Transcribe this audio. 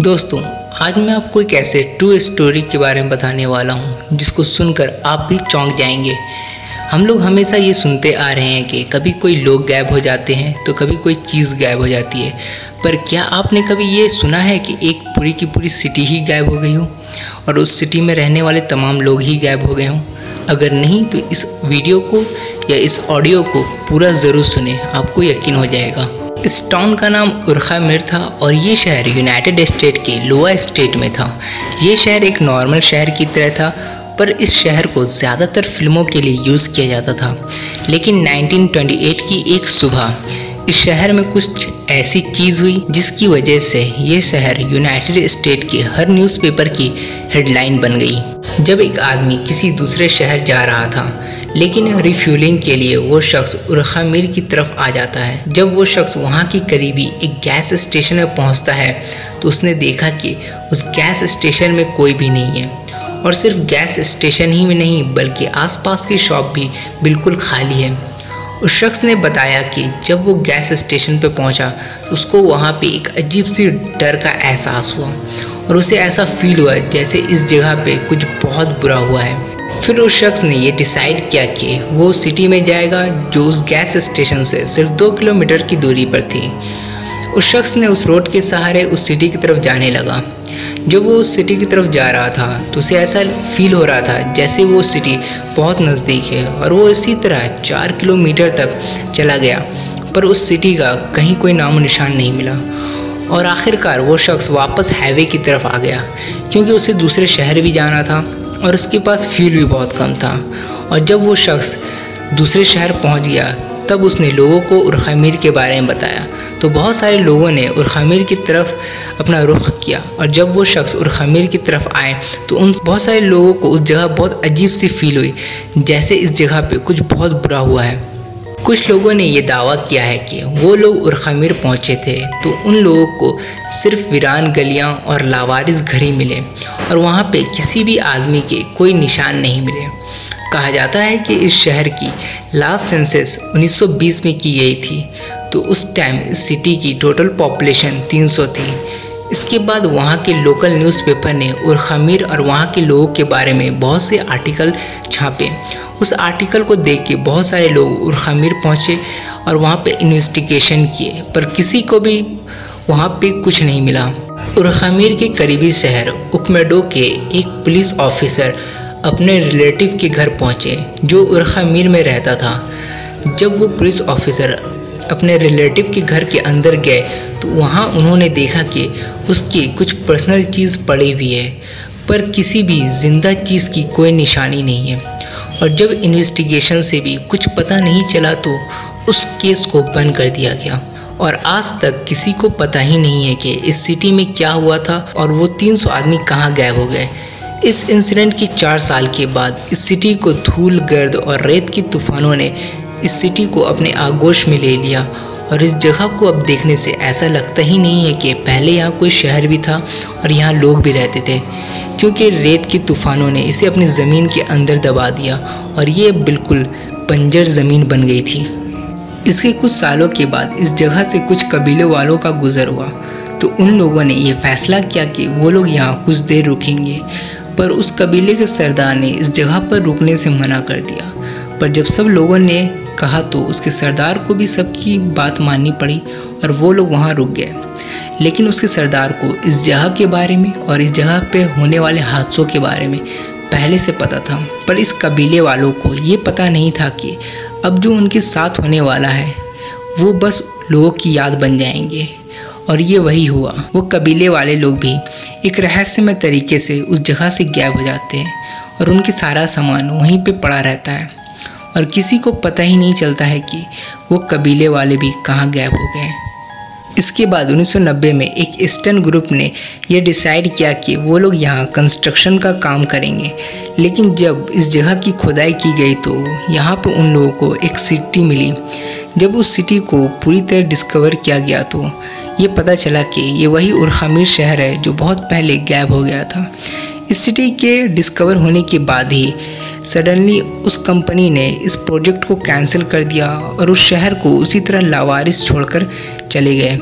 दोस्तों, आज मैं आपको एक ऐसे ट्रू स्टोरी के बारे में बताने वाला हूँ, जिसको सुनकर आप भी चौंक जाएँगे। हम लोग हमेशा ये सुनते आ रहे हैं कि कभी कोई लोग गायब हो जाते हैं तो कभी कोई चीज़ गायब हो जाती है। पर क्या आपने कभी ये सुना है कि एक पूरी की पूरी सिटी ही गायब हो गई हो? और उस सिटी में रहने वाले तमाम लोग ही गायब हो गए हों? अगर नहीं तो इस वीडियो को या इस ऑडियो को पूरा ज़रूर सुने, आपको यकीन हो जाएगा। इस टाउन का नाम उर्खा मिर था और ये शहर यूनाइटेड स्टेट के लोआ स्टेट में था। ये शहर एक नॉर्मल शहर की तरह था, पर इस शहर को ज़्यादातर फ़िल्मों के लिए यूज़ किया जाता था। लेकिन 1928 की एक सुबह, इस शहर में कुछ ऐसी चीज़ हुई जिसकी वजह से ये शहर यूनाइटेड स्टेट के हर न्यूज़पेपर की हेडलाइन बन गई। जब एक आदमी किसी दूसरे शहर जा रहा था, लेकिन रिफ्यूलिंग के लिए वो शख्स उर्खामिर की तरफ़ आ जाता है। जब वो शख्स वहाँ की करीबी एक गैस स्टेशन में पहुँचता है तो उसने देखा कि उस गैस स्टेशन में कोई भी नहीं है। और सिर्फ़ गैस स्टेशन ही में नहीं, बल्कि आसपास की शॉप भी बिल्कुल खाली है। उस शख्स ने बताया कि जब वो गैस स्टेशन पर पहुँचा तो उसको वहाँ पे एक अजीब सी डर का एहसास हुआ। और उसे ऐसा फील हुआ जैसे इस जगह पे कुछ बहुत बुरा हुआ है। फिर उस शख्स ने ये डिसाइड किया कि वो सिटी में जाएगा, जो उस गैस स्टेशन से सिर्फ़ दो किलोमीटर की दूरी पर थी। उस शख्स ने उस रोड के सहारे उस सिटी की तरफ़ जाने लगा। जब वो उस सिटी की तरफ़ जा रहा था तो उसे ऐसा फील हो रहा था जैसे वो सिटी बहुत नज़दीक है और वो इसी तरह चार किलोमीटर तक चला गया। पर उस सिटी का कहीं कोई नामो निशान नहीं मिला। और आखिरकार वो शख्स वापस हाईवे की तरफ़ आ गया, क्योंकि उसे दूसरे शहर भी जाना था और उसके पास फ्यूल भी बहुत कम था। और जब वो शख्स दूसरे शहर पहुँच गया, तब उसने लोगों को उर्खामिर के बारे में बताया। तो बहुत सारे लोगों ने उर्खामिर की तरफ़ अपना रुख किया और जब वो शख्स उर्खामिर की तरफ़ आए तो उन बहुत सारे लोगों को उस जगह बहुत अजीब सी फील हुई, जैसे इस जगह पे कुछ बहुत बुरा हुआ है। कुछ लोगों ने यह दावा किया है कि वो लोग उर्खमीर पहुँचे थे तो उन लोगों को सिर्फ़ वीरान गलियाँ और लावारिस घर ही मिले और वहाँ पे किसी भी आदमी के कोई निशान नहीं मिले। कहा जाता है कि इस शहर की लास्ट सेंसस 1920 में की गई थी तो उस टाइम इस सिटी की टोटल पॉपुलेशन 300 थी। इसके बाद वहाँ के लोकल न्यूज़पेपर ने उर्खमीर और वहाँ के लोगों के बारे में बहुत से आर्टिकल छापे। उस आर्टिकल को देख के बहुत सारे लोग उर्खमीर पहुँचे और वहाँ पे इन्वेस्टिगेशन किए, पर किसी को भी वहाँ पे कुछ नहीं मिला। उर्खमीर के करीबी शहर उकमेडो के एक पुलिस ऑफिसर अपने रिलेटिव के घर पहुँचे, जो उर्खमीर में रहता था। जब वो पुलिस ऑफिसर अपने रिलेटिव के घर के अंदर गए तो वहाँ उन्होंने देखा कि उसकी कुछ पर्सनल चीज़ पड़ी हुई है, पर किसी भी ज़िंदा चीज़ की कोई निशानी नहीं है। और जब इन्वेस्टिगेशन से भी कुछ पता नहीं चला तो उस केस को बंद कर दिया गया। और आज तक किसी को पता ही नहीं है कि इस सिटी में क्या हुआ था और वो 300 आदमी कहाँ गायब हो गए। इस इंसिडेंट के चार साल के बाद इस सिटी को धूल, गर्द और रेत के तूफानों ने इस सिटी को अपने आगोश में ले लिया। और इस जगह को अब देखने से ऐसा लगता ही नहीं है कि पहले यहाँ कोई शहर भी था और यहाँ लोग भी रहते थे, क्योंकि रेत की तूफ़ानों ने इसे अपनी ज़मीन के अंदर दबा दिया और ये बिल्कुल बंजर ज़मीन बन गई थी। इसके कुछ सालों के बाद इस जगह से कुछ कबीलों वालों का गुजर हुआ। तो उन लोगों ने यह फैसला किया कि वो लोग यहाँ कुछ देर रुकेंगे, पर उस कबीले के सरदार ने इस जगह पर रुकने से मना कर दिया। पर जब सब लोगों ने कहा तो उसके सरदार को भी सबकी बात माननी पड़ी और वो लोग वहाँ रुक गए। लेकिन उसके सरदार को इस जगह के बारे में और इस जगह पे होने वाले हादसों के बारे में पहले से पता था। पर इस कबीले वालों को ये पता नहीं था कि अब जो उनके साथ होने वाला है, वो बस लोगों की याद बन जाएँगे। और ये वही हुआ। वो कबीले वाले लोग भी एक रहस्यमय तरीके से उस जगह से गायब हो जाते हैं और उनके सारा सामान वहीं पे पड़ा रहता है। और किसी को पता ही नहीं चलता है कि वो कबीले वाले भी कहाँ गायब हो गए इसके बाद 1990 में एक ईस्टर्न ग्रुप ने यह डिसाइड किया कि वो लोग यहाँ कंस्ट्रक्शन का काम करेंगे। लेकिन जब इस जगह की खुदाई की गई तो यहाँ पर उन लोगों को एक सिटी मिली। जब उस सिटी को पूरी तरह डिस्कवर किया गया तो ये पता चला कि ये वही उर्खामिर शहर है जो बहुत पहले गैब हो गया था। इस सिटी के डिस्कवर होने के बाद ही सडनली उस कंपनी ने इस प्रोजेक्ट को कैंसिल कर दिया और उस शहर को उसी तरह लावारिस छोड़कर चले गए।